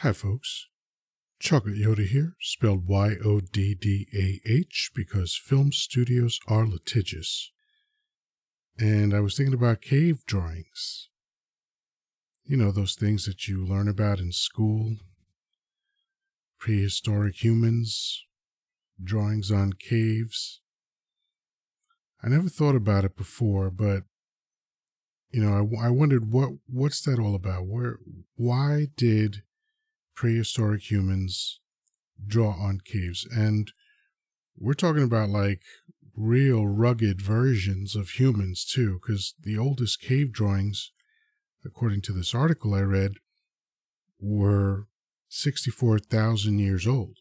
Hi, folks. Chocolate Yoddah here, spelled Y O D D A H, because film studios are litigious. And I was thinking about cave drawings. You know, those things that you learn about in school prehistoric humans, drawings on caves. I never thought about it before, but you know, I, I wondered what what's that all about? Where why did prehistoric humans draw on caves? And we're talking about like real rugged versions of humans too, because the oldest cave drawings, according to this article I read, were 64,000 years old.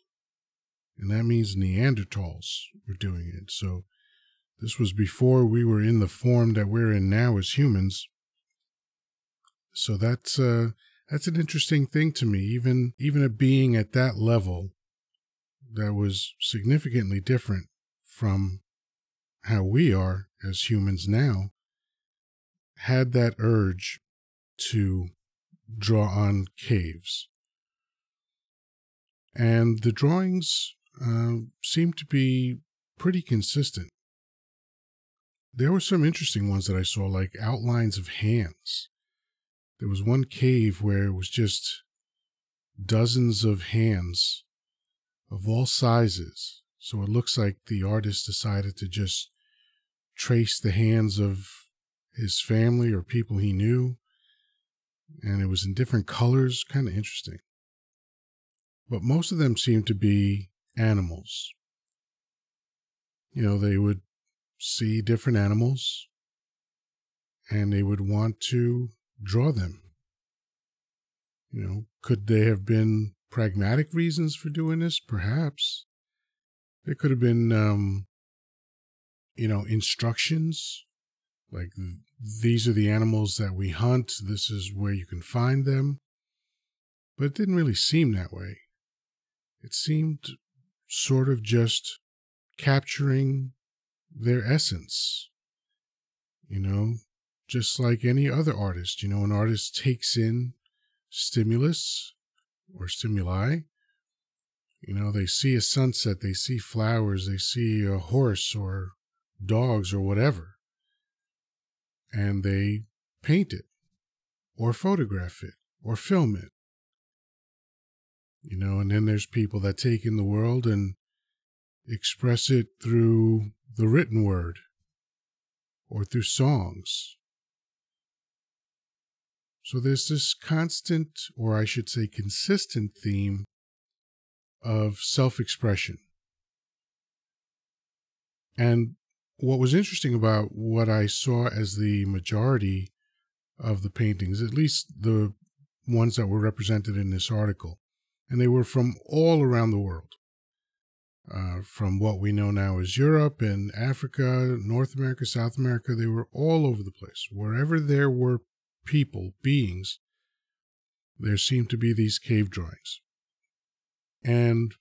And that means Neanderthals were doing it. So this was before we were in the form that we're in now as humans. So that's uh, that's an interesting thing to me. Even even a being at that level that was significantly different from how we are as humans now had that urge to draw on caves. And the drawings uh, seem to be pretty consistent. There were some interesting ones that I saw, like outlines of hands. There was one cave where it was just dozens of hands of all sizes. So it looks like the artist decided to just trace the hands of his family or people he knew. And it was in different colors, kind of interesting. But most of them seemed to be animals. You know, they would see different animals and they would want to draw them. You know, could they have been pragmatic reasons for doing this? Perhaps. There could have been, um, you know, instructions like these are the animals that we hunt, this is where you can find them. But it didn't really seem that way. It seemed sort of just capturing their essence. You know, just like any other artist, you know, an artist takes in stimulus or stimuli. You know, they see a sunset, they see flowers, they see a horse or dogs or whatever, and they paint it or photograph it or film it you know, and then there's people that take in the world and express it through the written word or through songs. So there's this constant, or I should say consistent theme of self expression. And what was interesting about what I saw as the majority of the paintings, at least the ones that were represented in this article, and they were from all around the world. Uh, from what we know now as Europe and Africa, North America, South America, they were all over the place. Wherever there were people, beings, there seemed to be these cave drawings. And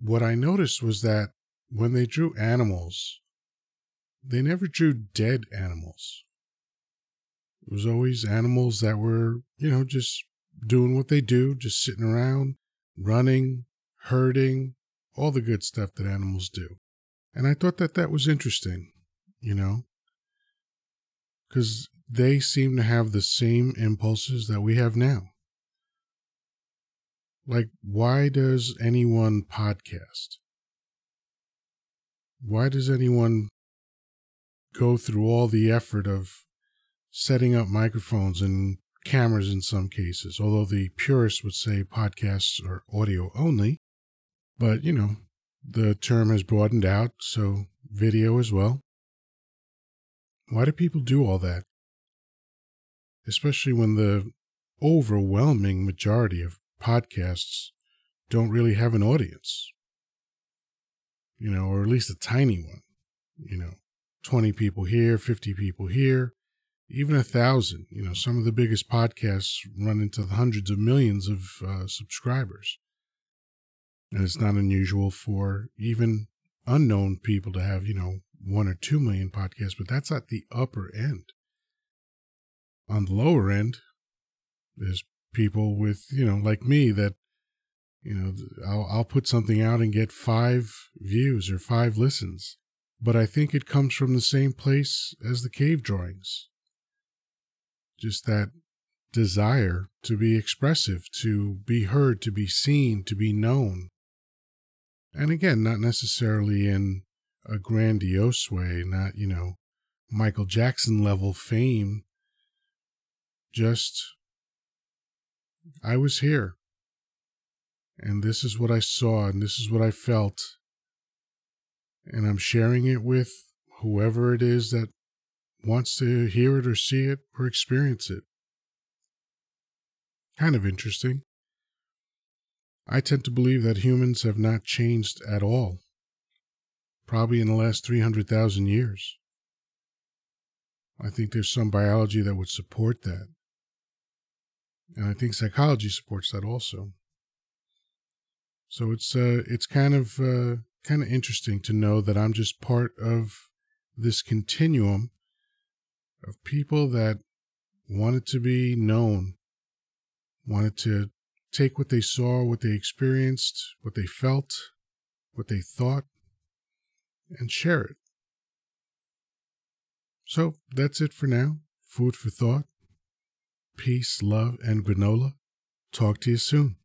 what I noticed was that when they drew animals, they never drew dead animals. It was always animals that were, you know, just doing what they do, just sitting around, running, herding, all the good stuff that animals do. And I thought that that was interesting, you know, because they seem to have the same impulses that we have now. Like, why does anyone podcast? Why does anyone go through all the effort of setting up microphones and cameras in some cases, although the purists would say podcasts are audio only. But, you know, the term has broadened out, so video as well. Why do people do all that? Especially when the overwhelming majority of podcasts don't really have an audience, you know, or at least a tiny one, you know, 20 people here, 50 people here even a thousand. You know, some of the biggest podcasts run into the hundreds of millions of uh, subscribers. And it's not unusual for even unknown people to have, you know, one or two million podcasts, but that's at the upper end. On the lower end, there's people with, you know, like me that, you know, I'll, I'll put something out and get five views or five listens. But I think it comes from the same place as the cave drawings. Just that desire to be expressive, to be heard, to be seen, to be known. And again, not necessarily in a grandiose way, not, you know, Michael Jackson level fame. Just, I was here. And this is what I saw, and this is what I felt. And I'm sharing it with whoever it is that wants to hear it or see it or experience it. Kind of interesting. I tend to believe that humans have not changed at all, probably in the last 300,000 years. I think there's some biology that would support that. And I think psychology supports that also. So it's uh, it's kind of uh, kind of interesting to know that I'm just part of this continuum of people that wanted to be known wanted to take what they saw, what they experienced, what they felt, what they thought, and share it. So that's it for now. Food for thought. Peace, love, and granola. Talk to you soon.